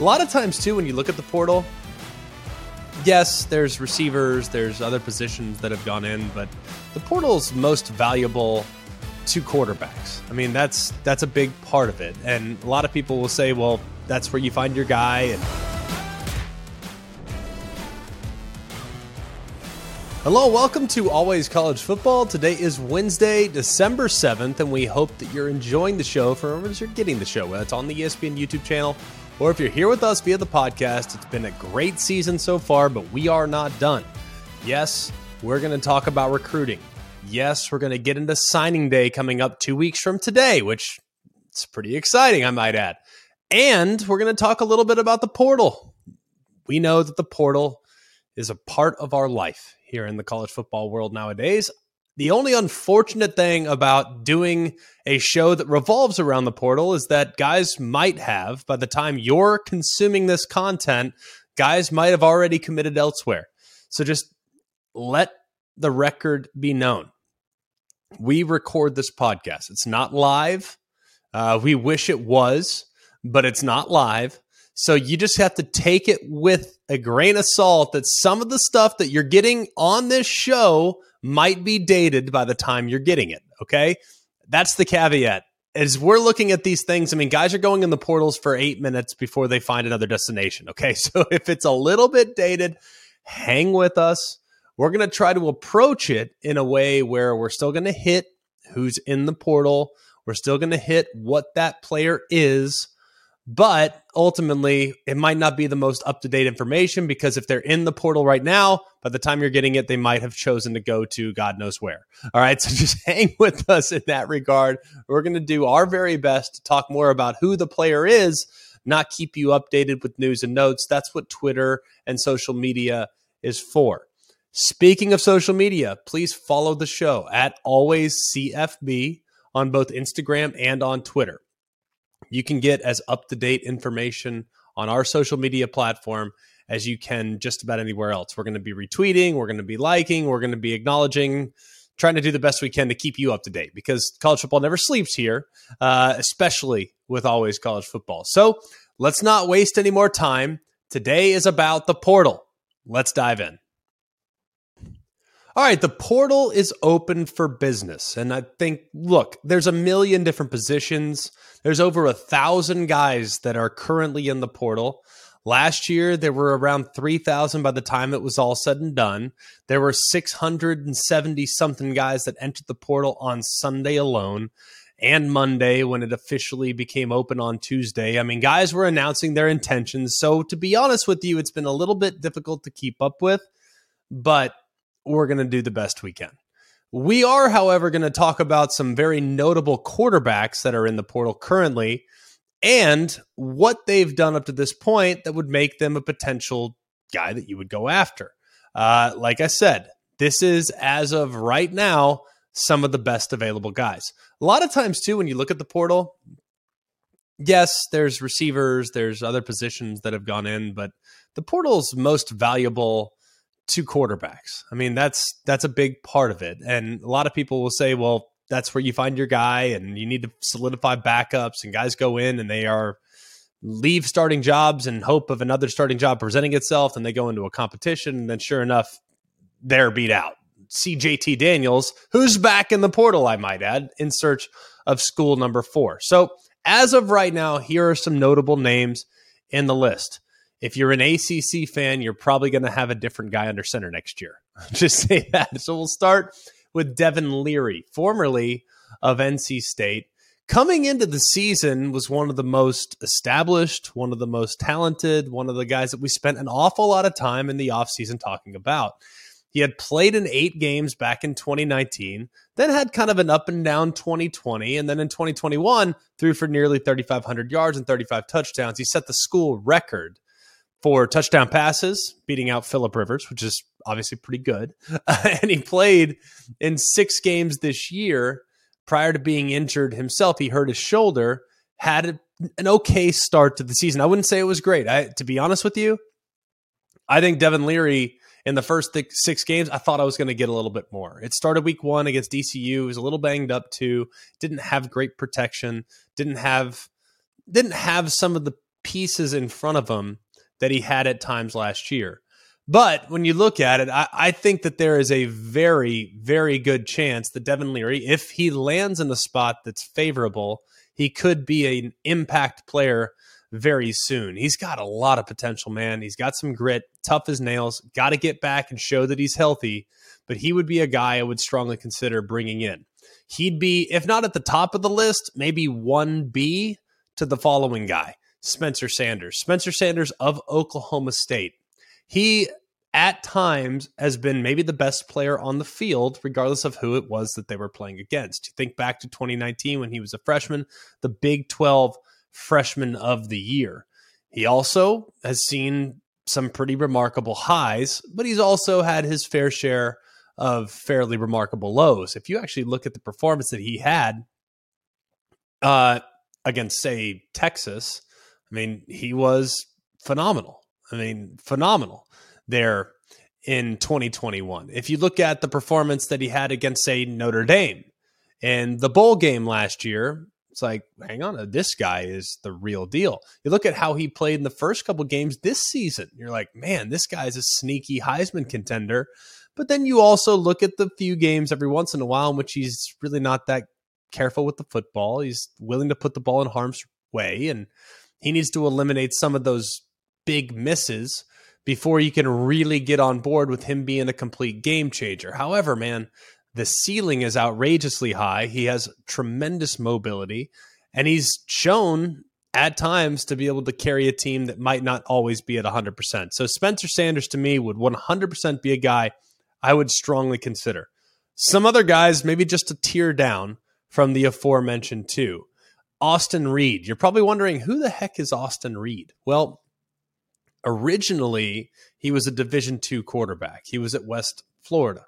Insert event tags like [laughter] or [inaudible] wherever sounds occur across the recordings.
A lot of times, too, when you look at the portal, yes, there's receivers, there's other positions that have gone in, but the portal's most valuable to quarterbacks. I mean, that's that's a big part of it. And a lot of people will say, well, that's where you find your guy and Hello, welcome to Always College Football. Today is Wednesday, December 7th, and we hope that you're enjoying the show for as you're getting the show, it's on the ESPN YouTube channel or if you're here with us via the podcast. It's been a great season so far, but we are not done. Yes, we're going to talk about recruiting. Yes, we're going to get into signing day coming up two weeks from today, which is pretty exciting, I might add. And we're going to talk a little bit about the portal. We know that the portal is a part of our life here in the college football world nowadays. The only unfortunate thing about doing a show that revolves around the portal is that guys might have, by the time you're consuming this content, guys might have already committed elsewhere. So just let the record be known. We record this podcast, it's not live. Uh, we wish it was, but it's not live. So you just have to take it with a grain of salt that some of the stuff that you're getting on this show might be dated by the time you're getting it. Okay. That's the caveat. As we're looking at these things, I mean, guys are going in the portals for eight minutes before they find another destination. Okay. [laughs] So if it's a little bit dated, hang with us. We're going to try to approach it in a way where we're still going to hit who's in the portal. We're still going to hit what that player is but ultimately, it might not be the most up to date information because if they're in the portal right now, by the time you're getting it, they might have chosen to go to God knows where. All right. [laughs] So just hang with us in that regard. We're going to do our very best to talk more about who the player is, not keep you updated with news and notes. That's what Twitter and social media is for. Speaking of social media, please follow the show at always CFB on both Instagram and on Twitter you can get as up to date information on our social media platform as you can just about anywhere else. We're going to be retweeting, we're going to be liking, we're going to be acknowledging, trying to do the best we can to keep you up to date because college football never sleeps here, uh, especially with always college football. So let's not waste any more time. Today is about the portal. Let's dive in. All right, the portal is open for business. And I think, look, there's a million different positions. There's over a thousand guys that are currently in the portal. Last year, there were around 3,000 by the time it was all said and done. There were 670 something guys that entered the portal on Sunday alone and Monday when it officially became open on Tuesday. I mean, guys were announcing their intentions. So, to be honest with you, it's been a little bit difficult to keep up with. But we're going to do the best we can. We are, however, going to talk about some very notable quarterbacks that are in the portal currently and what they've done up to this point that would make them a potential guy that you would go after. Uh, like I said, this is as of right now some of the best available guys. A lot of times, too, when you look at the portal, yes, there's receivers, there's other positions that have gone in, but the portal's most valuable to quarterbacks. I mean, that's that's a big part of it. And a lot of people will say, well, that's where you find your guy and you need to solidify backups and guys go in and they are leave starting jobs and hope of another starting job presenting itself and they go into a competition and then sure enough they're beat out. CJT Daniels, who's back in the portal, I might add, in search of school number 4. So, as of right now, here are some notable names in the list if you're an ACC fan, you're probably going to have a different guy under center next year. [laughs] Just say that. So we'll start with Devin Leary, formerly of NC State. Coming into the season was one of the most established, one of the most talented, one of the guys that we spent an awful lot of time in the offseason talking about. He had played in eight games back in 2019, then had kind of an up and down 2020, and then in 2021 threw for nearly 3,500 yards and 35 touchdowns. He set the school record for touchdown passes, beating out Philip Rivers, which is obviously pretty good. [laughs] and he played in six games this year. Prior to being injured himself, he hurt his shoulder, had an okay start to the season. I wouldn't say it was great. I, to be honest with you, I think Devin Leary in the first th- six games, I thought I was going to get a little bit more. It started week one against ECU. Was a little banged up too. Didn't have great protection. Didn't have didn't have some of the pieces in front of him that he had at times last year. But when you look at it, I, I, think that there is a very, very good chance that Devin Leary, if he lands in a spot that's favorable, he could be an impact player very soon. He's got a lot of potential, man. He's got some grit, tough as nails, got to get back and show that he's healthy. But he would be a guy I would strongly consider bringing in. He'd be, if not at the top of the list, maybe 1B to the following guy Spencer Sanders. Spencer Sanders of Oklahoma State. He at times has been maybe the best player on the field, regardless of who it was that they were playing against. You think back to 2019 when he was a freshman, the Big 12 freshman of the year. He also has seen some pretty remarkable highs, but he's also had his fair share of fairly remarkable lows. If you actually look at the performance that he had uh, against, say, Texas, I mean, he was phenomenal. I mean, phenomenal there in 2021. If you look at the performance that he had against, say, Notre Dame in the bowl game last year, it's like, hang on, this guy is the real deal. You look at how he played in the first couple games this season. You're like, man, this guy's a sneaky Heisman contender. But then you also look at the few games every once in a while in which he's really not that careful with the football. He's willing to put the ball in harm's way, and he needs to eliminate some of those big misses before you can really get on board with him being a complete game changer. However, man, the ceiling is outrageously high. He has tremendous mobility, and he's shown at times to be able to carry a team that might not always be at 100%. So Spencer Sanders to me would 100% be a guy I would strongly consider. Some other guys, maybe just a tier down from the aforementioned two. Austin Reed. You're probably wondering who the heck is Austin Reed? Well, originally he was a Division two quarterback. He was at West Florida.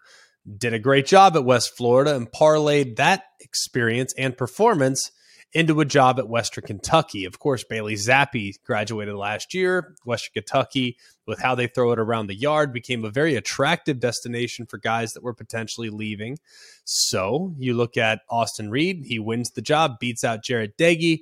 Did a great job at West Florida and parlayed that experience and performance into a job at Western Kentucky. Of course, Bailey Zappe graduated last year. Western Kentucky, with how they throw it around the yard, became a very attractive destination for guys that were potentially leaving. So you look at Austin Reed, he wins the job, beats out Jarret Doege,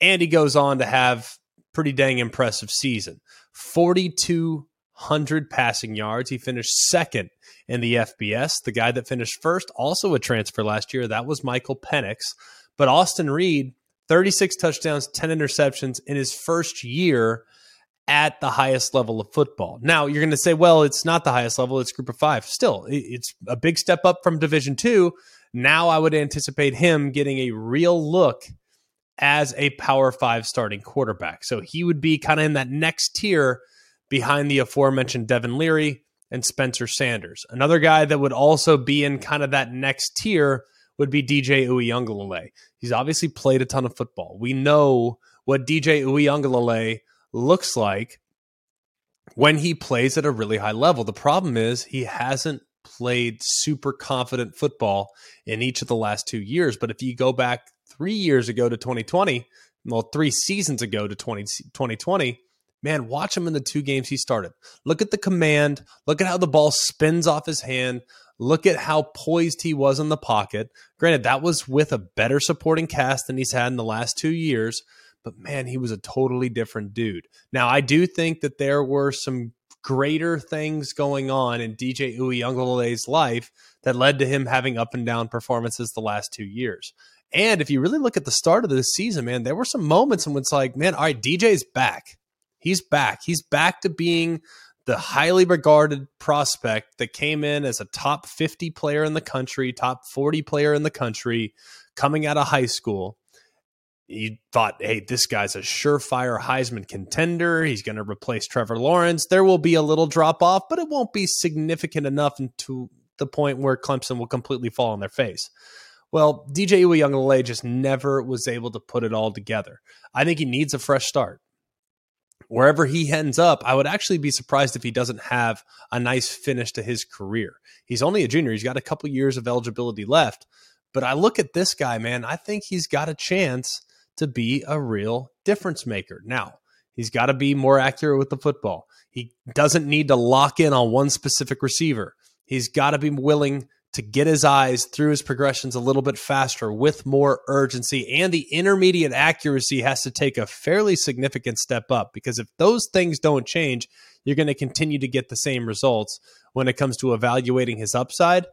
and he goes on to have pretty dang impressive season. 4,200 passing yards. He finished second in the FBS. The guy that finished first, also a transfer last year, that was Michael Penix. But Austin Reed, 36 touchdowns, 10 interceptions in his first year at the highest level of football. Now, you're going to say, well, it's not the highest level, it's group of five. Still, it's a big step up from Division two. Now, I would anticipate him getting a real look as a power five starting quarterback. So he would be kind of in that next tier behind the aforementioned Devin Leary and Spencer Sanders. Another guy that would also be in kind of that next tier would be DJ Uiagalelei. He's obviously played a ton of football. We know what DJ Uiagalelei looks like when he plays at a really high level. The problem is he hasn't played super confident football in each of the last two years. But if you go back three years ago to 2020, well, three seasons ago to 20, 2020, man, watch him in the two games he started. Look at the command. Look at how the ball spins off his hand. Look at how poised he was in the pocket. Granted, that was with a better supporting cast than he's had in the last two years, but man, he was a totally different dude. Now, I do think that there were some greater things going on in DJ Uiagalelei's life that led to him having up and down performances the last two years. And if you really look at the start of the season, man, there were some moments in which, like, man, all right, DJ's back. He's back. He's back to being the highly regarded prospect that came in as a top 50 player in the country, top 40 player in the country, coming out of high school. You thought, hey, this guy's a surefire Heisman contender. He's going to replace Trevor Lawrence. There will be a little drop off, but it won't be significant enough to the point where Clemson will completely fall on their face. Well, DJ Uiagalelei just never was able to put it all together. I think he needs a fresh start. Wherever he ends up, I would actually be surprised if he doesn't have a nice finish to his career. He's only a junior. He's got a couple years of eligibility left. But I look at this guy, man, I think he's got a chance to be a real difference maker. Now, he's got to be more accurate with the football. He doesn't need to lock in on one specific receiver. He's got to be willing to get his eyes through his progressions a little bit faster with more urgency. And the intermediate accuracy has to take a fairly significant step up because if those things don't change you're going to continue to get the same results when it comes to evaluating his upside.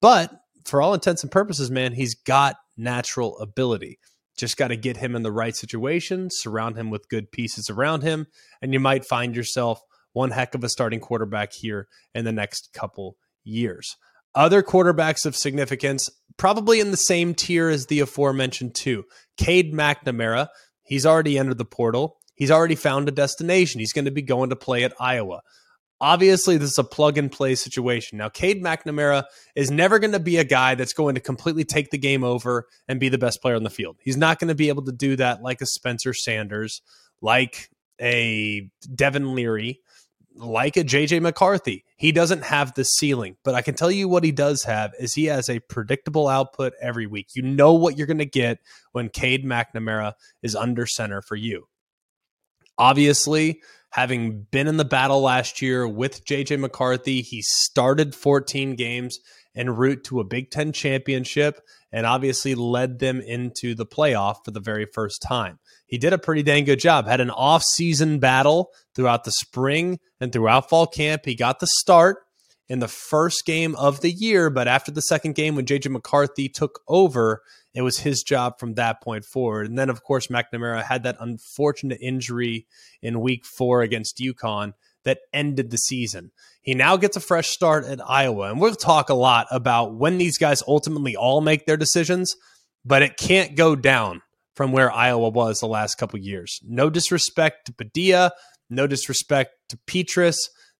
But for all intents and purposes man he's got natural ability. Just got to get him in the right situation surround him with good pieces around him and you might find yourself one heck of a starting quarterback here in the next couple years other quarterbacks of significance, probably in the same tier as the aforementioned two. Cade McNamara, he's already entered the portal. He's already found a destination. He's going to be going to play at Iowa. Obviously, this is a plug and play situation. Now, Cade McNamara is never going to be a guy that's going to completely take the game over and be the best player on the field. He's not going to be able to do that like a Spencer Sanders, like a Devin Leary, like a JJ McCarthy. He doesn't have the ceiling, but I can tell you what he does have is he has a predictable output every week. You know what you're going to get when Cade McNamara is under center for you. Obviously, having been in the battle last year with JJ McCarthy, he started 14 games en route to a Big Ten championship and obviously led them into the playoff for the very first time. He did a pretty dang good job. Had an off-season battle throughout the spring and throughout fall camp. He got the start in the first game of the year, but after the second game when JJ McCarthy took over, it was his job from that point forward. And then of course McNamara had that unfortunate injury in week 4 against UConn that ended the season. He now gets a fresh start at Iowa. And we'll talk a lot about when these guys ultimately all make their decisions, but it can't go down from where Iowa was the last couple years. No disrespect to Padilla, no disrespect to Petras.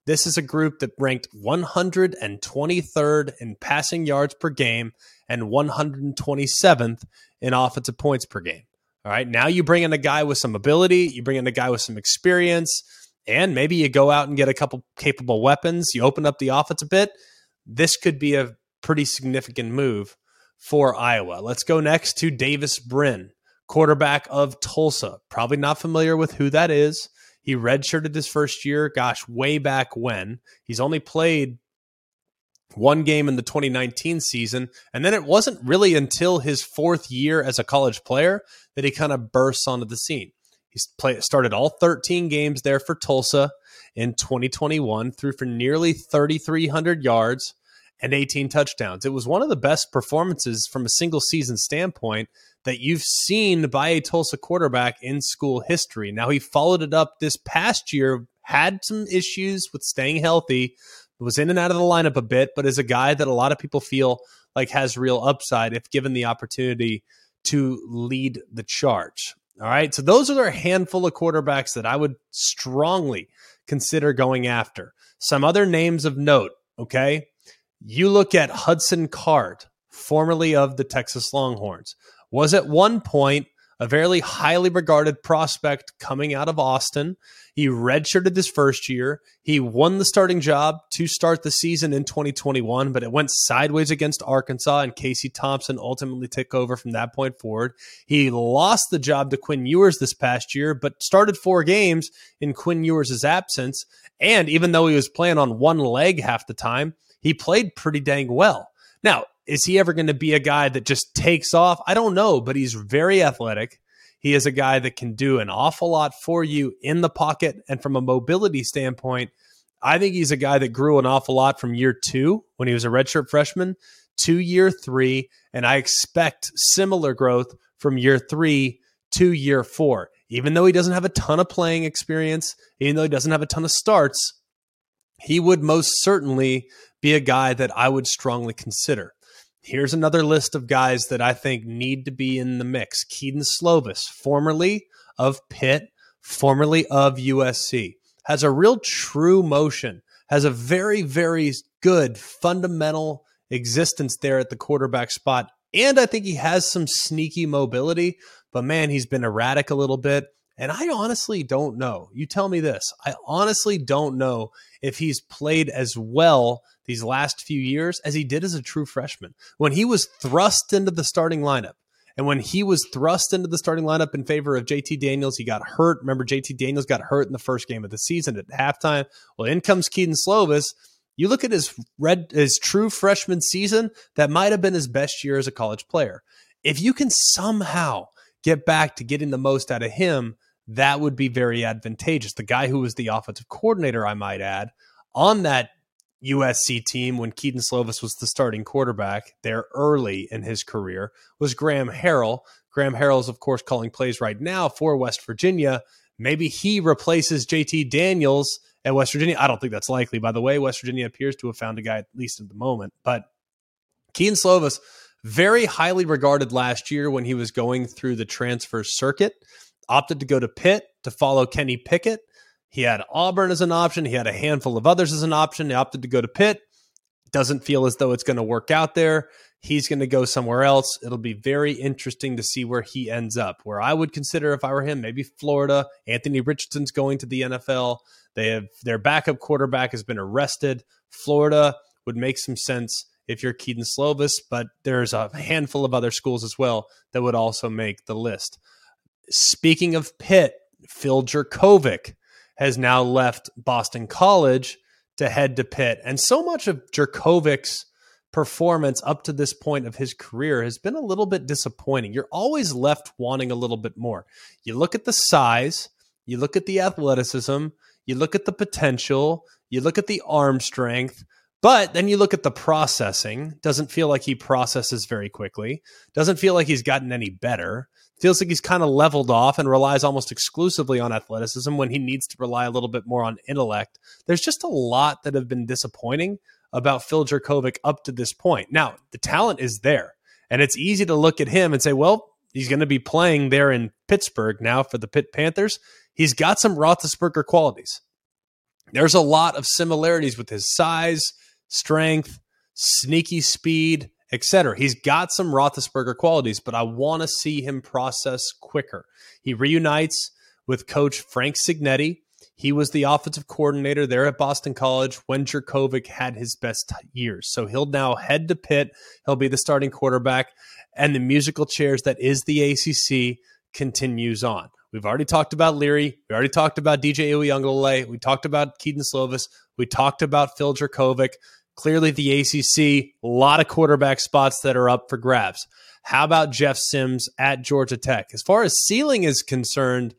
This is a group that ranked 123rd in passing yards per game and 127th in offensive points per game. All right. Now you bring in a guy with some ability, you bring in a guy with some experience and maybe you go out and get a couple capable weapons, you open up the offense a bit. This could be a pretty significant move for Iowa. Let's go next to Davis Brin, quarterback of Tulsa. Probably not familiar with who that is. He redshirted his first year, gosh, way back when. He's only played one game in the 2019 season. And then it wasn't really until his fourth year as a college player that he kind of bursts onto the scene. Played started all 13 games there for Tulsa in 2021, threw for nearly 3,300 yards and 18 touchdowns. It was one of the best performances from a single season standpoint that you've seen by a Tulsa quarterback in school history. Now, he followed it up this past year, had some issues with staying healthy, was in and out of the lineup a bit, but is a guy that a lot of people feel like has real upside if given the opportunity to lead the charge. All right. So those are a handful of quarterbacks that I would strongly consider going after. Some other names of note. Okay. You look at Hudson Card, formerly of the Texas Longhorns, was at one point a very highly regarded prospect coming out of Austin. He redshirted his first year. He won the starting job to start the season in 2021, but it went sideways against Arkansas, and Casey Thompson ultimately took over from that point forward. He lost the job to Quinn Ewers this past year, but started four games in Quinn Ewers' absence. And even though he was playing on one leg half the time, he played pretty dang well. Now, is he ever going to be a guy that just takes off? I don't know, but he's very athletic. He is a guy that can do an awful lot for you in the pocket. And from a mobility standpoint, I think he's a guy that grew an awful lot from year two when he was a redshirt freshman to year three. And I expect similar growth from year three to year four. Even though he doesn't have a ton of playing experience, even though he doesn't have a ton of starts, he would most certainly be a guy that I would strongly consider. Here's another list of guys that I think need to be in the mix. Kedon Slovis, formerly of Pitt, formerly of USC, has a real true motion, has a very, very good fundamental existence there at the quarterback spot. And I think he has some sneaky mobility, but man, he's been erratic a little bit. And I honestly don't know. You tell me this. I honestly don't know if he's played as well these last few years as he did as a true freshman. When he was thrust into the starting lineup, and when he was thrust into the starting lineup in favor of JT Daniels, he got hurt. Remember, JT Daniels got hurt in the first game of the season at halftime. Well, in comes Kedon Slovis, You look at his red his true freshman season, that might have been his best year as a college player. If you can somehow get back to getting the most out of him, that would be very advantageous. The guy who was the offensive coordinator, I might add, on that USC team when Kedon Slovis was the starting quarterback there early in his career was Graham Harrell. Graham Harrell is, of course, calling plays right now for West Virginia. Maybe he replaces JT Daniels at West Virginia. I don't think that's likely, by the way. West Virginia appears to have found a guy, at least at the moment. But Kedon Slovis, very highly regarded last year when he was going through the transfer circuit, opted to go to Pitt to follow Kenny Pickett. He had Auburn as an option. He had a handful of others as an option. He opted to go to Pitt. Doesn't feel as though it's going to work out there. He's going to go somewhere else. It'll be very interesting to see where he ends up. Where I would consider, if I were him, maybe Florida. Anthony Richardson's going to the NFL. They have their backup quarterback has been arrested. Florida would make some sense if you're Kedon Slovis, but there's a handful of other schools as well that would also make the list. Speaking of Pitt, Phil Jurkovec has now left Boston College to head to Pitt. And so much of Jurkovec's performance up to this point of his career has been a little bit disappointing. You're always left wanting a little bit more. You look at the size, you look at the athleticism, you look at the potential, you look at the arm strength, but then you look at the processing. Doesn't feel like he processes very quickly. Doesn't feel like he's gotten any better. Feels like he's kind of leveled off and relies almost exclusively on athleticism when he needs to rely a little bit more on intellect. There's just a lot that have been disappointing about Phil Jurkovec up to this point. Now, the talent is there, and it's easy to look at him and say, well, he's going to be playing there in Pittsburgh now for the Pitt Panthers. He's got some Roethlisberger qualities. There's a lot of similarities with his size, strength, sneaky speed, etc. He's got some Roethlisberger qualities, but I want to see him process quicker. He reunites with coach Frank Cignetti. He was the offensive coordinator there at Boston College when Jurkovec had his best years. So he'll now head to Pitt. He'll be the starting quarterback, and the musical chairs that is the ACC continues on. We've already talked about Leary. We already talked about DJ Uiagalelei. We talked about Kedon Slovis. We talked about Phil Jurkovec. Clearly, the ACC, a lot of quarterback spots that are up for grabs. How about Jeff Sims at Georgia Tech? As far as ceiling is concerned,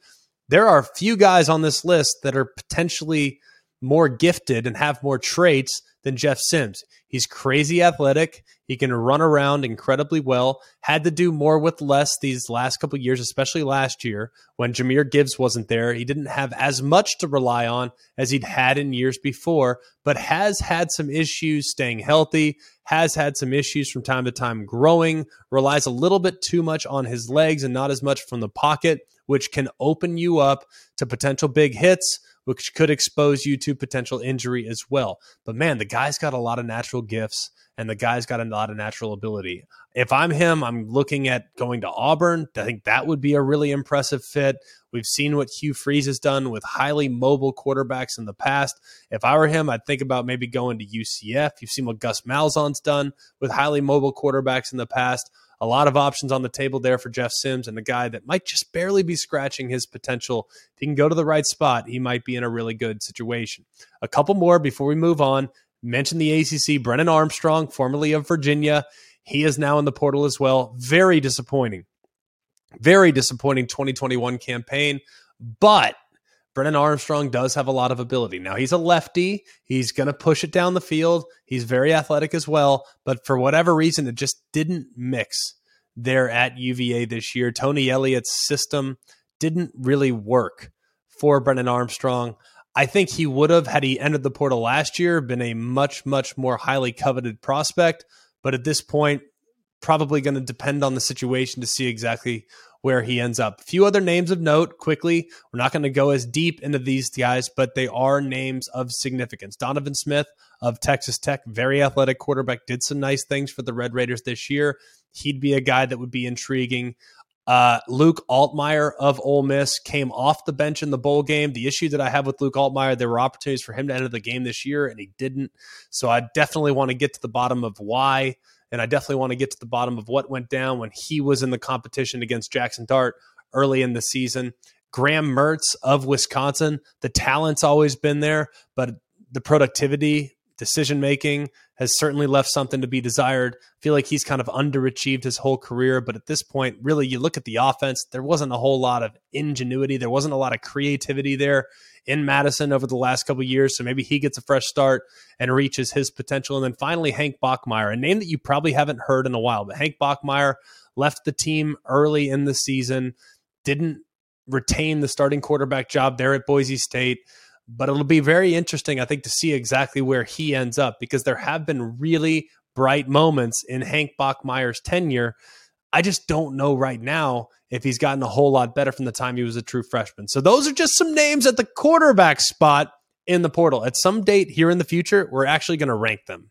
there are a few guys on this list that are potentially more gifted and have more traits than Jeff Sims. He's crazy athletic. He can run around incredibly well. Had to do more with less these last couple years, especially last year when Jahmyr Gibbs wasn't there. He didn't have as much to rely on as he'd had in years before, but has had some issues staying healthy, has had some issues from time to time growing, relies a little bit too much on his legs and not as much from the pocket, which can open you up to potential big hits which could expose you to potential injury as well. But man, the guy's got a lot of natural gifts and the guy's got a lot of natural ability. If I'm him, I'm looking at going to Auburn. I think that would be a really impressive fit. We've seen what Hugh Freeze has done with highly mobile quarterbacks in the past. If I were him, I'd think about maybe going to UCF. You've seen what Gus Malzahn's done with highly mobile quarterbacks in the past a lot of options on the table there for Jeff Sims and a guy that might just barely be scratching his potential. If he can go to the right spot, he might be in a really good situation. A couple more before we move on. Mention the ACC, Brennan Armstrong, formerly of Virginia. He is now in the portal as well. Very disappointing. Very disappointing 2021 campaign, but Brennan Armstrong does have a lot of ability. Now, he's a lefty. He's going to push it down the field. He's very athletic as well. But for whatever reason, it just didn't mix there at UVA this year. Tony Elliott's system didn't really work for Brennan Armstrong. I think he would have, had he entered the portal last year, been a much, much more highly coveted prospect. But at this point, probably going to depend on the situation to see exactly where he ends up. A few other names of note quickly. We're not going to go as deep into these guys, but they are names of significance. Donovan Smith of Texas Tech, very athletic quarterback, did some nice things for the Red Raiders this year. He'd be a guy that would be intriguing. Uh, Luke Altmyer of Ole Miss came off the bench in the bowl game. The issue that I have with Luke Altmyer, there were opportunities for him to enter the game this year, and he didn't. So I definitely want to get to the bottom of why. And I definitely want to get to the bottom of what went down when he was in the competition against Jaxson Dart early in the season. Graham Mertz of Wisconsin, the talent's always been there, but the productivity decision making has certainly left something to be desired. I feel like he's kind of underachieved his whole career, but at this point, really, you look at the offense, there wasn't a whole lot of ingenuity, there wasn't a lot of creativity there in Madison over the last couple years. So maybe he gets a fresh start and reaches his potential. And then finally, Hank Bachmeier, a name that you probably haven't heard in a while, but Hank Bachmeier left the team early in the season, didn't retain the starting quarterback job there at Boise State. But it'll be very interesting, I think, to see exactly where he ends up because there have been really bright moments in Hank Bachmeier's tenure. I just don't know right now if he's gotten a whole lot better from the time he was a true freshman. So those are just some names at the quarterback spot in the portal. At some date here in the future, we're actually going to rank them.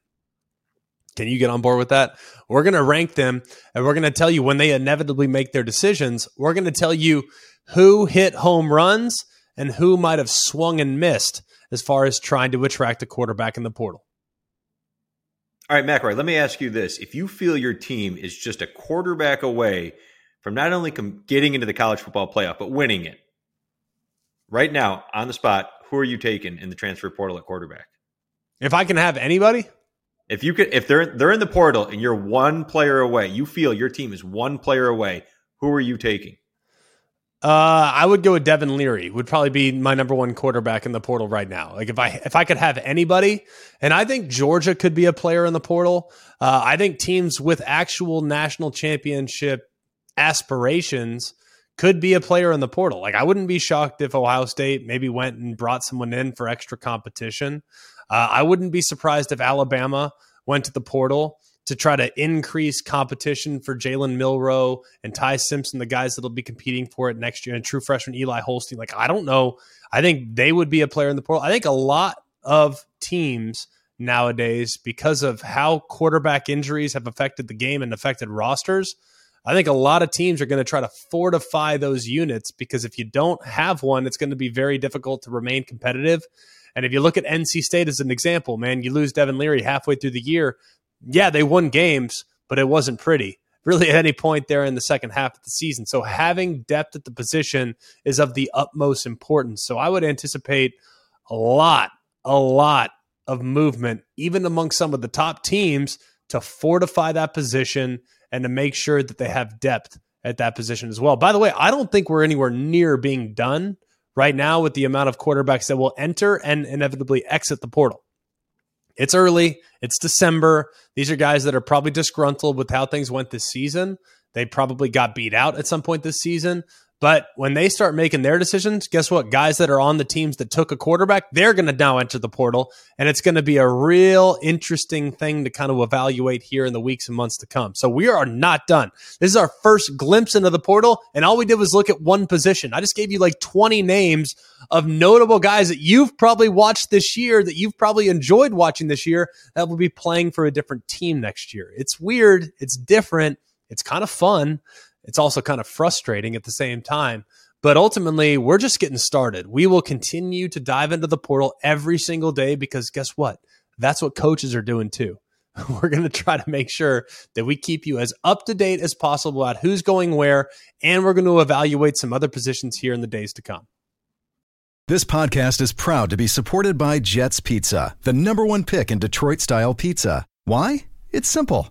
Can you get on board with that? We're going to rank them and we're going to tell you when they inevitably make their decisions. We're going to tell you who hit home runs and who might have swung and missed as far as trying to attract a quarterback in the portal. All right, McElroy, let me ask you this. If you feel your team is just a quarterback away from not only getting into the college football playoff, but winning it, right now, on the spot, who are you taking in the transfer portal at quarterback? If I can have anybody? If you could if they're they're in the portal and you're one player away, you feel your team is one player away, who are you taking? Uh, I would go with Devin Leary. Would probably be my number one quarterback in the portal right now. Like if I if I could have anybody, and I think Georgia could be a player in the portal. Uh, I think teams with actual national championship aspirations could be a player in the portal. Like I wouldn't be shocked if Ohio State maybe went and brought someone in for extra competition. Uh, I wouldn't be surprised if Alabama went to the portal to try to increase competition for Jalen Milroe and Ty Simpson, the guys that'll be competing for it next year, and true freshman Eli Holstein. Like, I don't know. I think they would be a player in the portal. I think a lot of teams nowadays, because of how quarterback injuries have affected the game and affected rosters, I think a lot of teams are going to try to fortify those units because if you don't have one, it's going to be very difficult to remain competitive. And if you look at NC State as an example, man, you lose Devin Leary halfway through the year yeah, they won games, but it wasn't pretty really at any point there in the second half of the season. So having depth at the position is of the utmost importance. So I would anticipate a lot, a lot of movement, even among some of the top teams, to fortify that position and to make sure that they have depth at that position as well. By the way, I don't think we're anywhere near being done right now with the amount of quarterbacks that will enter and inevitably exit the portal. It's early. It's December. These are guys that are probably disgruntled with how things went this season. They probably got beat out at some point this season. But when they start making their decisions, guess what? Guys that are on the teams that took a quarterback, they're going to now enter the portal. And it's going to be a real interesting thing to kind of evaluate here in the weeks and months to come. So we are not done. This is our first glimpse into the portal. And all we did was look at one position. I just gave you like 20 names of notable guys that you've probably watched this year, that you've probably enjoyed watching this year, that will be playing for a different team next year. It's weird. It's different. It's kind of fun. It's also kind of frustrating at the same time. But ultimately, we're just getting started. We will continue to dive into the portal every single day because guess what? That's what coaches are doing too. [laughs] We're going to try to make sure that we keep you as up to date as possible at who's going where, and we're going to evaluate some other positions here in the days to come. This podcast is proud to be supported by Jets Pizza, the number one pick in Detroit style pizza. Why? It's simple.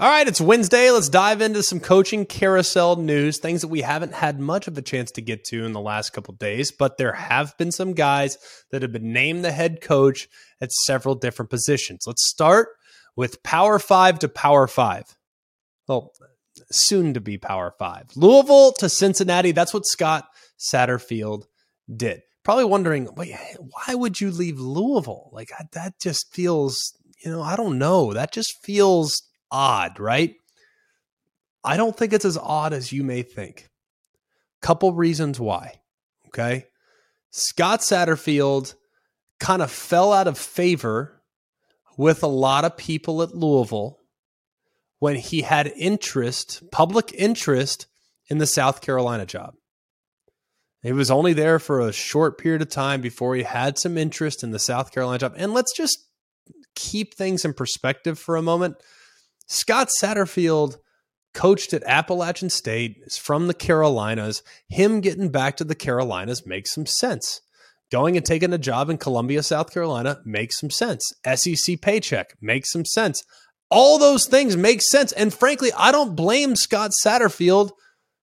All right, it's Wednesday. Let's dive into some coaching carousel news, things that we haven't had much of a chance to get to in the last couple days, but there have been some guys that have been named the head coach at several different positions. Let's start with Power 5 to Power 5. well, soon to be Power Five. Louisville to Cincinnati. That's what Scott Satterfield did. Probably wondering, wait, why would you leave Louisville? Like that just feels, you know, I don't know. That just feels odd, right? I don't think it's as odd as you may think. Couple reasons why. Okay. Scott Satterfield kind of fell out of favor with a lot of people at Louisville when he had interest, public interest in the South Carolina job. He was only there for a short period of time before he had some interest in the South Carolina job. And let's just keep things in perspective for a moment. Scott Satterfield coached at Appalachian State, is from the Carolinas. Him getting back to the Carolinas makes some sense. Going and taking a job in Columbia, South Carolina makes some sense. SEC paycheck makes some sense. All those things make sense. And frankly, I don't blame Scott Satterfield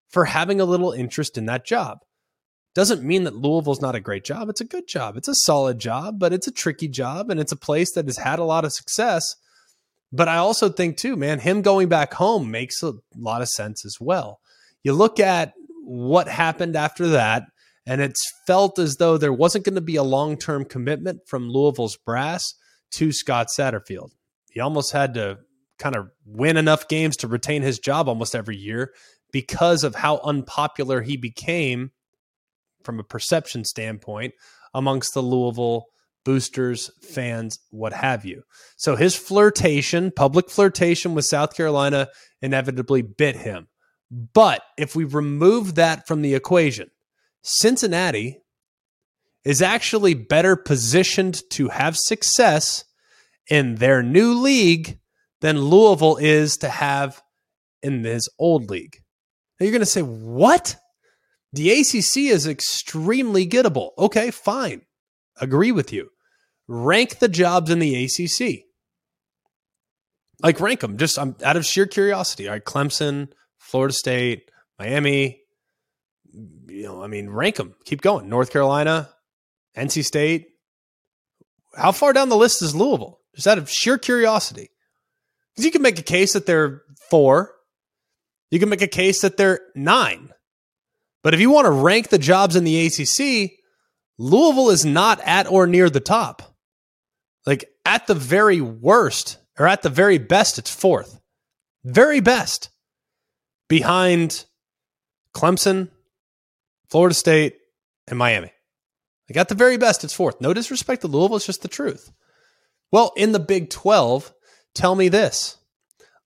for having a little interest in that job. Doesn't mean that Louisville's not a great job. It's a good job. It's a solid job, but it's a tricky job and it's a place that has had a lot of success. But I also think, too, man, him going back home makes a lot of sense as well. You look at what happened after that, and it's felt as though there wasn't going to be a long term commitment from Louisville's brass to Scott Satterfield he almost had to kind of win enough games to retain his job almost every year because of how unpopular he became from a perception standpoint amongst the Louisville boosters, fans, what have you. So his flirtation, public flirtation with South Carolina, inevitably bit him. But if we remove that from the equation, Cincinnati is actually better positioned to have success in their new league than Louisville is to have in his old league. Now you're going to say, what? The ACC is extremely gettable. Okay, fine. Agree with you. Rank the jobs in the ACC. Like rank them. Just I'm out of sheer curiosity. All right, Clemson, Florida State, Miami. You know, I mean, rank them. Keep going. North Carolina, NC State. How far down the list is Louisville? just out of sheer curiosity. Because you can make a case that they're four, you can make a case that they're nine. But if you want to rank the jobs in the ACC, Louisville is not at or near the top. Like at the very worst, or at the very best, it's fourth. Very best. Behind Clemson, Florida State, and Miami. Like at the very best, it's fourth. No disrespect to Louisville, it's just the truth. Well, in the Big 12, tell me this.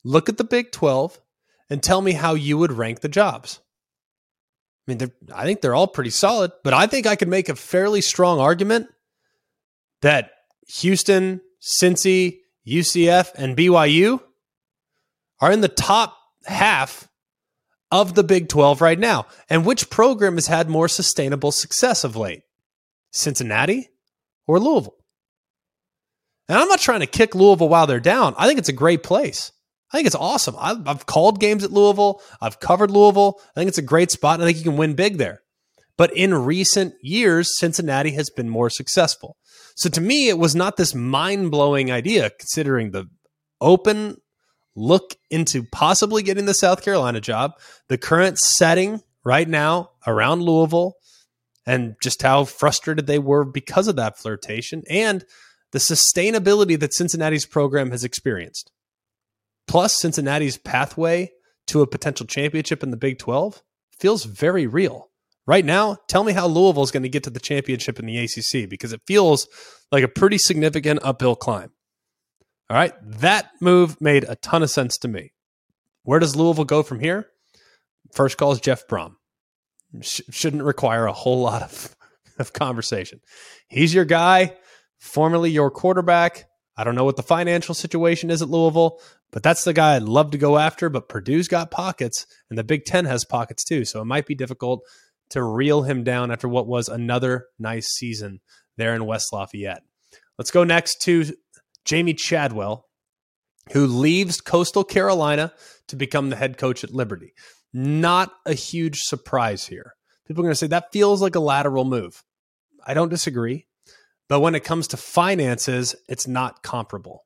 Look at the Big 12 and tell me how you would rank the jobs. I mean, I think they're all pretty solid, but I think I could make a fairly strong argument that Houston, Cincy, UCF, and BYU are in the top half of the Big 12 right now. And which program has had more sustainable success of late? Cincinnati or Louisville? And I'm not trying to kick Louisville while they're down. I think it's a great place. I think it's awesome. I've, I've called games at Louisville. I've covered Louisville. I think it's a great spot. I think you can win big there. But in recent years, Cincinnati has been more successful. So to me, it was not this mind blowing idea considering the open look into possibly getting the South Carolina job, the current setting right now around Louisville, and just how frustrated they were because of that flirtation. And the sustainability that Cincinnati's program has experienced, plus Cincinnati's pathway to a potential championship in the Big 12, feels very real. Right now, tell me how Louisville is going to get to the championship in the ACC because it feels like a pretty significant uphill climb. All right, that move made a ton of sense to me. Where does Louisville go from here? First call is Jeff Brohm. Sh- shouldn't require a whole lot of, [laughs] of conversation. He's your guy formerly your quarterback. I don't know what the financial situation is at Louisville, but that's the guy I'd love to go after. But Purdue's got pockets, and the Big Ten has pockets too. So it might be difficult to reel him down after what was another nice season there in West Lafayette. Let's go next to Jamey Chadwell, who leaves Coastal Carolina to become the head coach at Liberty. Not a huge surprise here. People are going to say that feels like a lateral move. I don't disagree. But when it comes to finances, it's not comparable.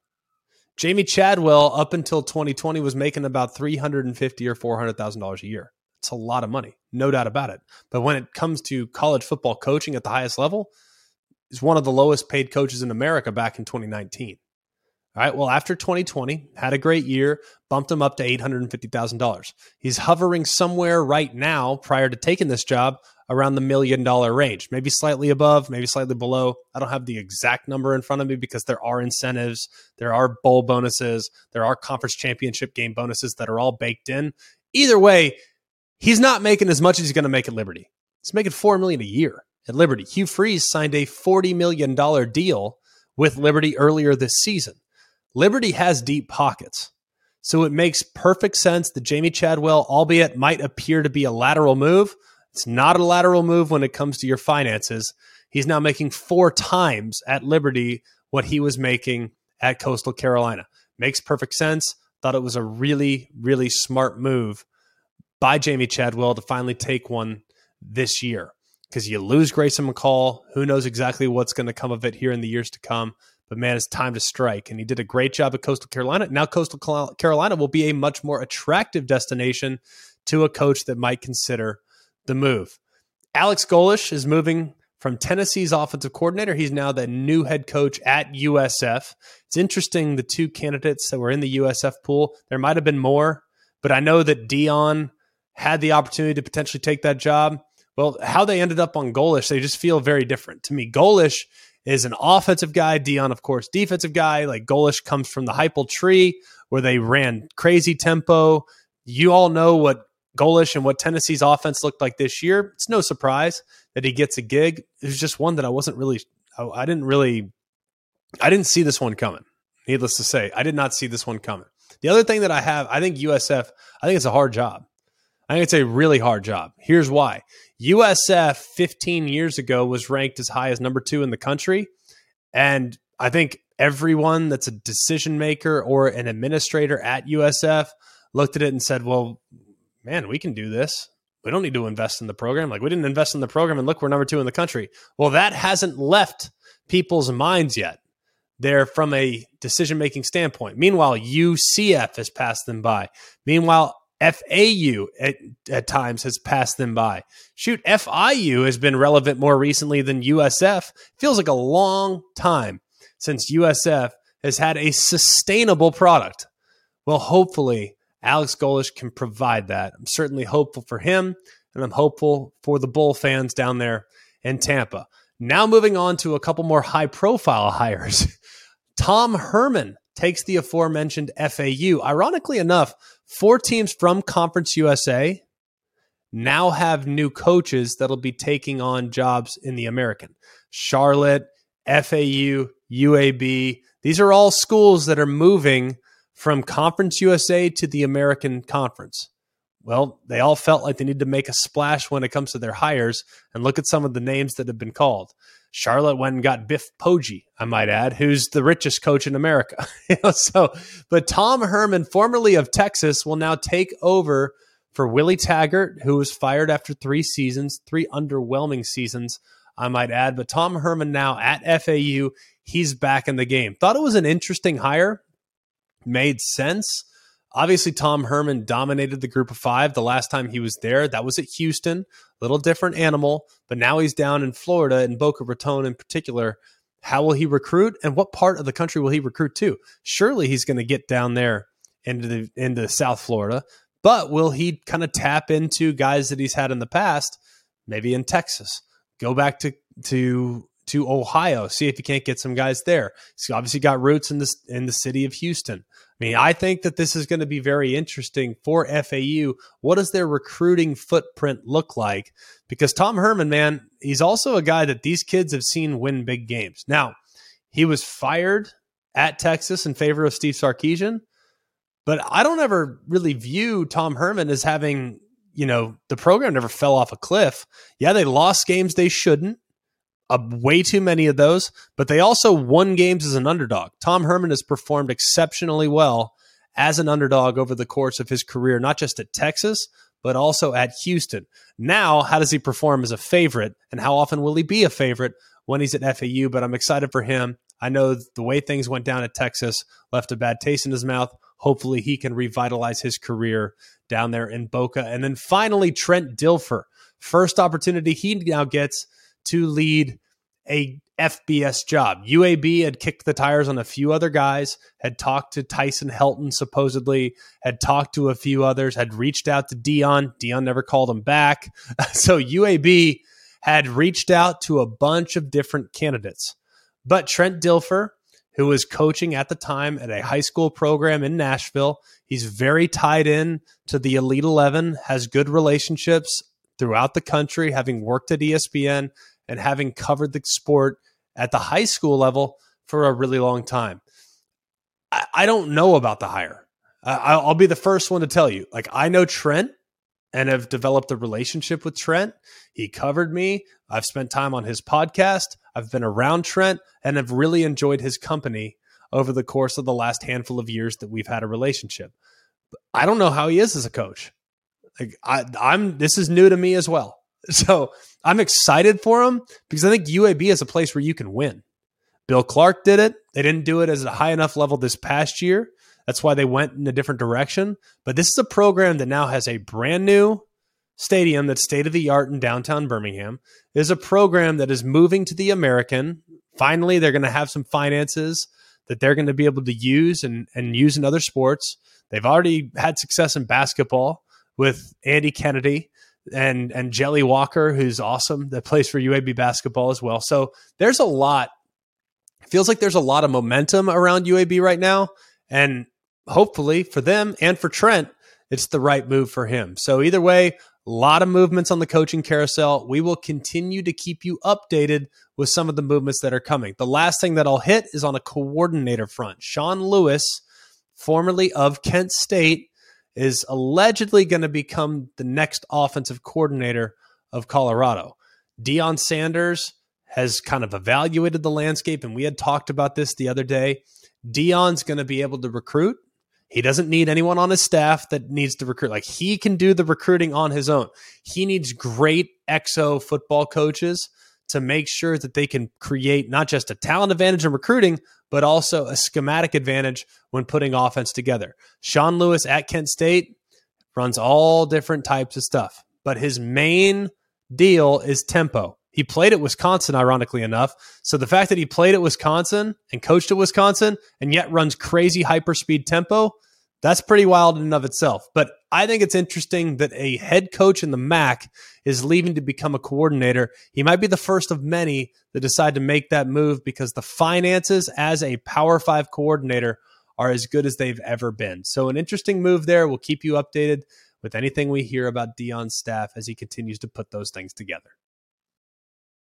Jamey Chadwell up until 2020 was making about 350 or 400,000 dollars a year. It's a lot of money, no doubt about it. But when it comes to college football coaching at the highest level, is one of the lowest paid coaches in America back in 2019. All right. Well, after 2020, had a great year, bumped him up to $850,000. He's hovering somewhere right now, prior to taking this job, around the million dollar range, maybe slightly above, maybe slightly below. I don't have the exact number in front of me because there are incentives, there are bowl bonuses, there are conference championship game bonuses that are all baked in. Either way, he's not making as much as he's going to make at Liberty. He's making 4 million a year at Liberty. Hugh Freeze signed a $40 million deal with Liberty earlier this season. Liberty has deep pockets. So it makes perfect sense that Jamey Chadwell, albeit might appear to be a lateral move, it's not a lateral move when it comes to your finances. He's now making four times at Liberty what he was making at Coastal Carolina. Makes perfect sense. Thought it was a really, really smart move by Jamey Chadwell to finally take one this year because you lose Grayson McCall. Who knows exactly what's going to come of it here in the years to come? But man, it's time to strike. And he did a great job at Coastal Carolina. Now, Coastal Carolina will be a much more attractive destination to a coach that might consider the move. Alex Golesh is moving from Tennessee's offensive coordinator. He's now the new head coach at USF. It's interesting the two candidates that were in the USF pool. There might have been more, but I know that Deion had the opportunity to potentially take that job. Well, how they ended up on Golesh, they just feel very different. To me, Golesh is an offensive guy. Deion, of course, defensive guy. Like Golesh comes from the Heupel tree where they ran crazy tempo. You all know what Golesh and what Tennessee's offense looked like this year. It's no surprise that he gets a gig. It was just one that I wasn't really, I, I didn't really, I didn't see this one coming. Needless to say, I did not see this one coming. The other thing that I have, I think USF, I think it's a hard job. I think it's a really hard job. Here's why. USF 15 years ago was ranked as high as number two in the country. And I think everyone that's a decision maker or an administrator at USF looked at it and said, well, man, we can do this. We don't need to invest in the program. Like, we didn't invest in the program and look, we're number two in the country. Well, that hasn't left people's minds yet. They're from a decision making standpoint. Meanwhile, UCF has passed them by. Meanwhile, FAU at, at times has passed them by. Shoot, FIU has been relevant more recently than USF. Feels like a long time since USF has had a sustainable product. Well, hopefully, Alex Golesh can provide that. I'm certainly hopeful for him, and I'm hopeful for the Bull fans down there in Tampa. Now, moving on to a couple more high profile hires. [laughs] Tom Herman takes the aforementioned FAU. Ironically enough, four teams from Conference USA now have new coaches that'll be taking on jobs in the American. Charlotte, FAU, UAB. These are all schools that are moving from Conference USA to the American Conference. Well, they all felt like they need to make a splash when it comes to their hires and look at some of the names that have been called. Charlotte went and got Biff Poggi, I might add, who's the richest coach in America. [laughs] so, but Tom Herman, formerly of Texas, will now take over for Willie Taggart, who was fired after three seasons, three underwhelming seasons, I might add. But Tom Herman now at FAU, he's back in the game. Thought it was an interesting hire, made sense. Obviously, Tom Herman dominated the group of five the last time he was there. That was at Houston, a little different animal, but now he's down in Florida, in Boca Raton in particular. How will he recruit, and what part of the country will he recruit to? Surely he's going to get down there into the into South Florida, but will he kind of tap into guys that he's had in the past, maybe in Texas? Go back to to to Ohio, see if he can't get some guys there. He's obviously got roots in this in the city of Houston. I mean, I think that this is going to be very interesting for FAU. What does their recruiting footprint look like? Because Tom Herman, man, he's also a guy that these kids have seen win big games. Now, he was fired at Texas in favor of Steve Sarkisian, but I don't ever really view Tom Herman as having, you know, the program never fell off a cliff. Yeah, they lost games they shouldn't uh, way too many of those, but they also won games as an underdog. Tom Herman has performed exceptionally well as an underdog over the course of his career, not just at Texas, but also at Houston. Now, how does he perform as a favorite, and how often will he be a favorite when he's at FAU? But I'm excited for him. I know the way things went down at Texas left a bad taste in his mouth. Hopefully, he can revitalize his career down there in Boca. And then finally, Trent Dilfer. First opportunity he now gets to lead a FBS job. UAB had kicked the tires on a few other guys, had talked to Tyson Helton, supposedly, had talked to a few others, had reached out to Deion. Deion never called him back. [laughs] so UAB had reached out to a bunch of different candidates. But Trent Dilfer, who was coaching at the time at a high school program in Nashville, he's very tied in to the Elite 11, has good relationships throughout the country, having worked at ESPN, and having covered the sport at the high school level for a really long time. I, I don't know about the hire. I, I'll be the first one to tell you. Like, I know Trent and have developed a relationship with Trent. He covered me. I've spent time on his podcast. I've been around Trent and have really enjoyed his company over the course of the last handful of years that we've had a relationship. I don't know how he is as a coach. Like I, I'm this is new to me as well. [laughs] So I'm excited for him because I think UAB is a place where you can win. Bill Clark did it. They didn't do it as a high enough level this past year. That's why they went in a different direction. But this is a program that now has a brand new stadium that's state of the art in downtown Birmingham. It is a program that is moving to the American. Finally, they're going to have some finances that they're going to be able to use and, and use in other sports. They've already had success in basketball with Andy Kennedy and and Jelly Walker, who's awesome, that plays for UAB basketball as well. So there's a lot. Feels like there's a lot of momentum around UAB right now, and hopefully for them and for Trent, it's the right move for him. So either way, a lot of movements on the coaching carousel. We will continue to keep you updated with some of the movements that are coming. The last thing that I'll hit is on a coordinator front. Sean Lewis, formerly of Kent State, is allegedly going to become the next offensive coordinator of Colorado. Deion Sanders has kind of evaluated the landscape, and we had talked about this the other day. Deion's going to be able to recruit. He doesn't need anyone on his staff that needs to recruit. Like he can do the recruiting on his own. He needs great exo football coaches to make sure that they can create not just a talent advantage in recruiting, but also a schematic advantage when putting offense together. Sean Lewis at Kent State runs all different types of stuff, but his main deal is tempo. He played at Wisconsin, ironically enough. So the fact that he played at Wisconsin and coached at Wisconsin and yet runs crazy hyperspeed tempo, that's pretty wild in and of itself. But I think it's interesting that a head coach in the MAC is leaving to become a coordinator. He might be the first of many that decide to make that move because the finances as a Power Five coordinator are as good as they've ever been. So, an interesting move there. We'll keep you updated with anything we hear about Deion's staff as he continues to put those things together.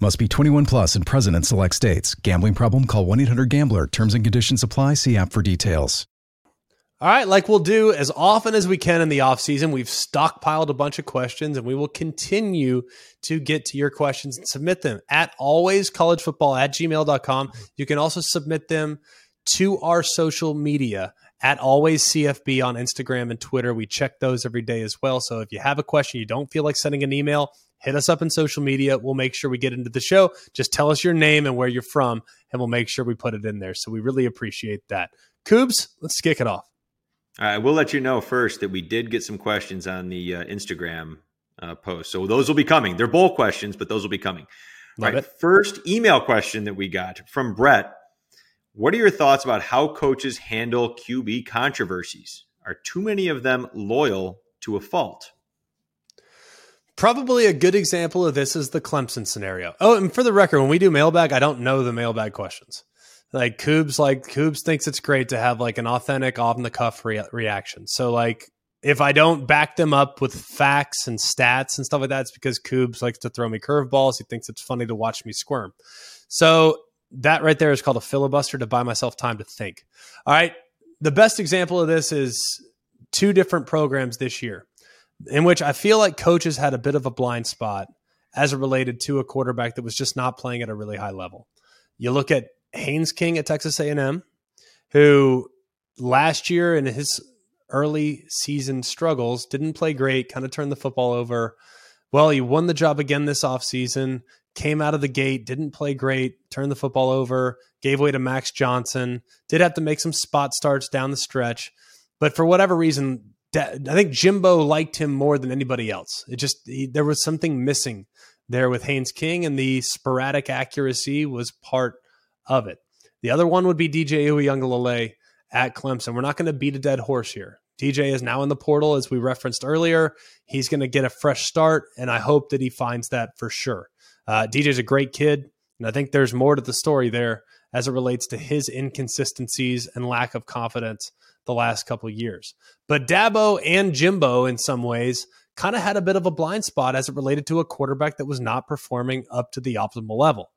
Must be 21 plus and present in select states. Gambling problem? Call 1 800 GAMBLER. Terms and conditions apply. See app for details. All right, like we'll do as often as we can in the off season, we've stockpiled a bunch of questions, and we will continue to get to your questions and submit them at alwayscollegefootball at gmail.com. You can also submit them to our social media at always CFB on Instagram and Twitter. We check those every day as well. So if you have a question, you don't feel like sending an email, hit us up in social media. We'll make sure we get into the show. Just tell us your name and where you're from, and we'll make sure we put it in there. So we really appreciate that. Coobs, let's kick it off. All right, we'll let you know first that we did get some questions on the uh, Instagram uh, post. So those will be coming. They're both questions, but those will be coming. Love right, it. First email question that we got from Brett. What are your thoughts about how coaches handle QB controversies? Are too many of them loyal to a fault? Probably a good example of this is the Clemson scenario. Oh, and for the record, when we do mailbag, I don't know the mailbag questions. Like Coobs, like Coobs thinks it's great to have like an authentic, off the cuff re- reaction. So like if I don't back them up with facts and stats and stuff like that, it's because Coobs likes to throw me curveballs. He thinks it's funny to watch me squirm. So that right there is called a filibuster to buy myself time to think. All right. the best example of this is two different programs this year in which I feel like coaches had a bit of a blind spot as it related to a quarterback that was just not playing at a really high level. You look at Haynes King at Texas A&M, who last year in his early season struggles didn't play great, kind of turned the football over. Well, he won the job again this offseason, came out of the gate, didn't play great, turned the football over, gave way to Max Johnson, did have to make some spot starts down the stretch. But for whatever reason, I think Jimbo liked him more than anybody else. It just he, there was something missing there with Haynes King, and the sporadic accuracy was part of it. The other one would be DJ Uiagalelei at Clemson. We're not going to beat a dead horse here. DJ is now in the portal, as we referenced earlier. He's going to get a fresh start, and I hope that he finds that for sure. Uh, DJ's a great kid, and I think there's more to the story there as it relates to his inconsistencies and lack of confidence the last couple years. But Dabo and Jimbo, in some ways, kind of had a bit of a blind spot as it related to a quarterback that was not performing up to the optimal level.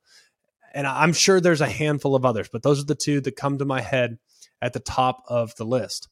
And I'm sure there's a handful of others, but those are the two that come to my head at the top of the list.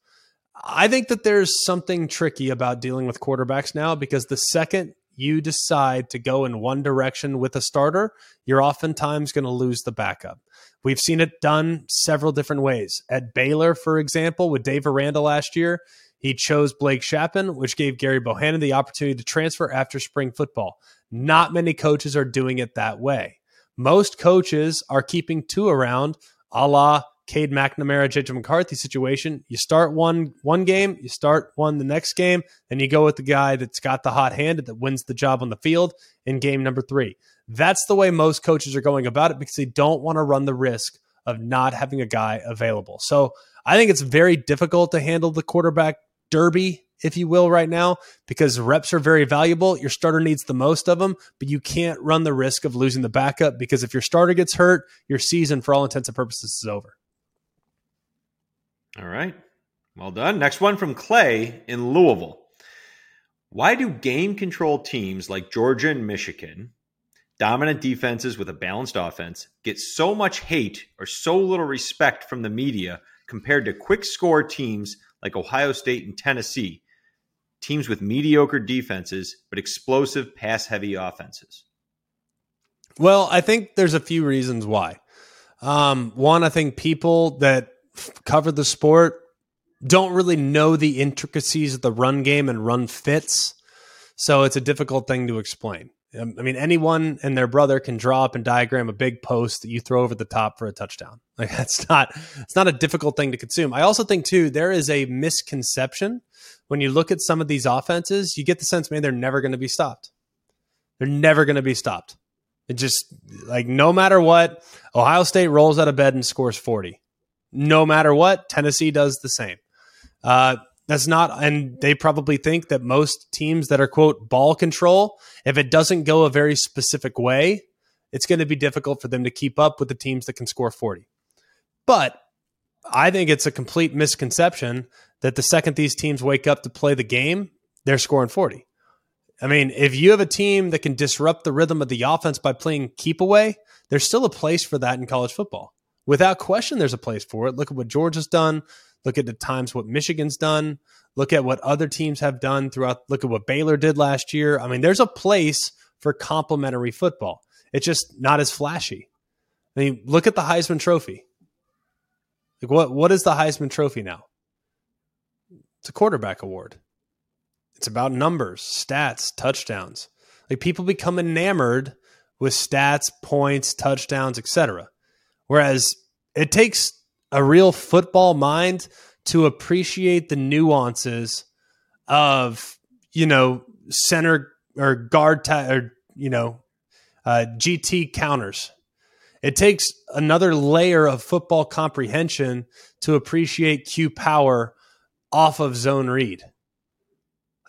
I think that there's something tricky about dealing with quarterbacks now because the second you decide to go in one direction with a starter, you're oftentimes going to lose the backup. We've seen it done several different ways. At Baylor, for example, with Dave Aranda last year, he chose Blake Shapen, which gave Gerry Bohanon the opportunity to transfer after spring football. Not many coaches are doing it that way. Most coaches are keeping two around, a la Cade McNamara, JJ McCarthy situation. You start one one game, you start one the next game, and you go with the guy that's got the hot hand that wins the job on the field in game number three. That's the way most coaches are going about it because they don't want to run the risk of not having a guy available. So I think it's very difficult to handle the quarterback derby, if you will, right now, because reps are very valuable. Your starter needs the most of them, but you can't run the risk of losing the backup because if your starter gets hurt, your season, for all intents and purposes, is over. All right. Well done. Next one from Clay in Louisville. Why do game control teams like Georgia and Michigan, dominant defenses with a balanced offense, get so much hate or so little respect from the media compared to quick score teams like Ohio State and Tennessee, teams with mediocre defenses but explosive pass heavy offenses? Well, I think there's a few reasons why. Um, one, I think people that f- cover the sport don't really know the intricacies of the run game and run fits. So it's a difficult thing to explain. Um, I mean, anyone and their brother can draw up and diagram a big post that you throw over the top for a touchdown. [laughs] Like that's not it's not a difficult thing to consume. I also think too there is a misconception when you look at some of these offenses. You get the sense, man, they're never going to be stopped. They're never going to be stopped. It just like no matter what, Ohio State rolls out of bed and scores forty. No matter what, Tennessee does the same. Uh, that's not, and they probably think that most teams that are quote ball control, if it doesn't go a very specific way, it's going to be difficult for them to keep up with the teams that can score 40. But I think it's a complete misconception that the second these teams wake up to play the game, they're scoring 40. I mean, if you have a team that can disrupt the rhythm of the offense by playing keep away, there's still a place for that in college football. Without question, there's a place for it. Look at what Georgia's done. Look at the times what Michigan's done. Look at what other teams have done throughout. Look at what Baylor did last year. I mean, there's a place for complementary football. It's just not as flashy. I mean, look at the Heisman Trophy. Like what what is the Heisman Trophy now? It's a quarterback award. It's about numbers, stats, touchdowns. Like people become enamored with stats, points, touchdowns, etc. Whereas it takes a real football mind to appreciate the nuances of you know center or guard ta- or you know uh, GT counters. It takes another layer of football comprehension to appreciate Q power off of zone read.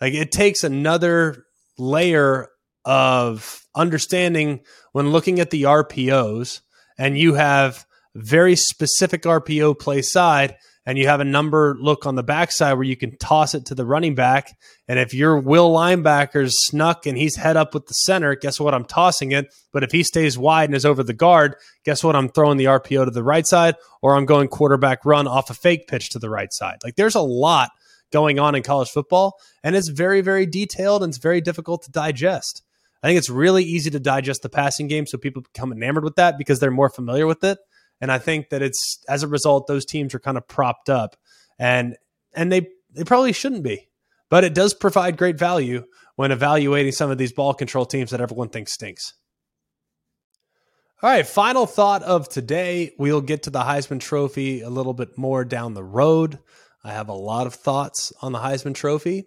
Like it takes another layer of understanding when looking at the RPOs and you have very specific RPO play side, and you have a number look on the backside where you can toss it to the running back. And if your will linebacker's snuck and he's head up with the center, guess what? I'm tossing it. But if he stays wide and is over the guard, guess what? I'm throwing the RPO to the right side or I'm going quarterback run off a fake pitch to the right side. Like there's a lot going on in college football, and it's very, very detailed and it's very difficult to digest. I think it's really easy to digest the passing game so people become enamored with that because they're more familiar with it. And I think that it's as a result, those teams are kind of propped up and and they they probably shouldn't be. But it does provide great value when evaluating some of these ball control teams that everyone thinks stinks. All right, final thought of today. We'll get to the Heisman Trophy a little bit more down the road. I have a lot of thoughts on the Heisman Trophy.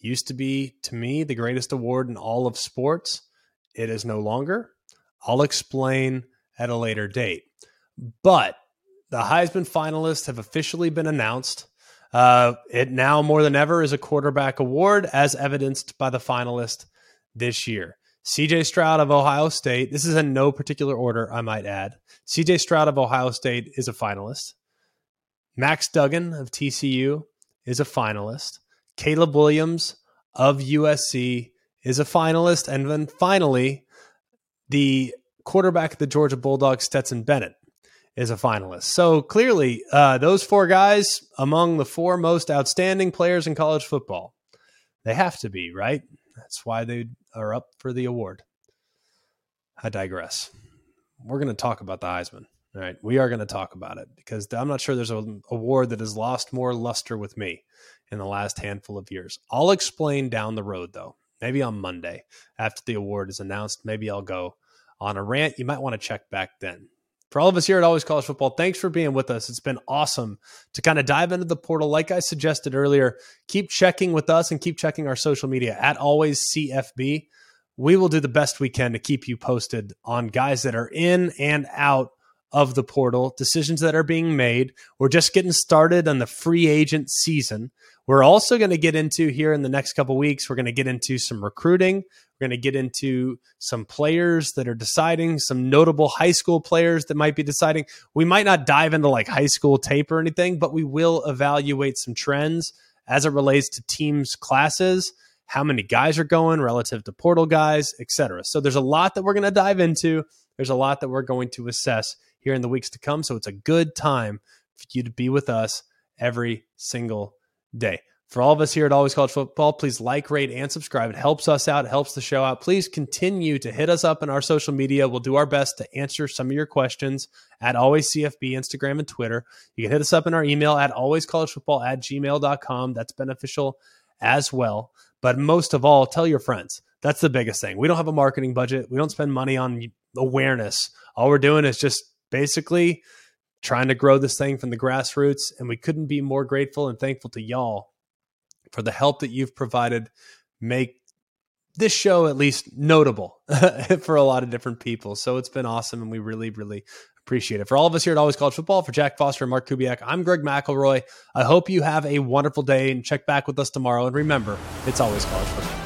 used to be, to me, the greatest award in all of sports. It is no longer. I'll explain at a later date. But the Heisman finalists have officially been announced. Uh, it now more than ever is a quarterback award, as evidenced by the finalist this year. CJ Stroud of Ohio State. This is in no particular order, I might add. CJ Stroud of Ohio State is a finalist. Max Duggan of TCU is a finalist. Caleb Williams of USC is a finalist. And then finally, the quarterback of the Georgia Bulldogs, Stetson Bennett, is a finalist. So clearly, uh, those four guys among the four most outstanding players in college football. They have to be, right? That's why they are up for the award. I digress. We're going to talk about the Heisman. All right, we are going to talk about it because I'm not sure there's an award that has lost more luster with me in the last handful of years. I'll explain down the road, though. Maybe on Monday after the award is announced. Maybe I'll go on a rant. You might want to check back then. For all of us here at Always College Football, thanks for being with us. It's been awesome to kind of dive into the portal. Like I suggested earlier, keep checking with us and keep checking our social media at Always CFB. We will do the best we can to keep you posted on guys that are in and out of the portal, decisions that are being made. We're just getting started on the free agent season. We're also going to get into here in the next couple weeks, we're going to get into some recruiting. We're going to get into some players that are deciding, some notable high school players that might be deciding. We might not dive into like high school tape or anything, but we will evaluate some trends as it relates to teams' classes, how many guys are going relative to portal guys, etc. So there's a lot that we're going to dive into. There's a lot that we're going to assess here in the weeks to come. So it's a good time for you to be with us every single day. For all of us here at Always College Football, please like, rate, and subscribe. It helps us out, it helps the show out. Please continue to hit us up in our social media. We'll do our best to answer some of your questions at Always CFB, Instagram, and Twitter. You can hit us up in our email at alwayscollegefootball at gmail.com. That's beneficial as well. But most of all, tell your friends. That's the biggest thing. We don't have a marketing budget. We don't spend money on awareness. All we're doing is just basically trying to grow this thing from the grassroots. And we couldn't be more grateful and thankful to y'all for the help that you've provided. Make this show at least notable [laughs] for a lot of different people. So it's been awesome, and we really, really appreciate it. For all of us here at Always College Football, for Jack Foster and Mark Kubiak, I'm Greg McElroy. I hope you have a wonderful day and check back with us tomorrow. And remember, it's always college football.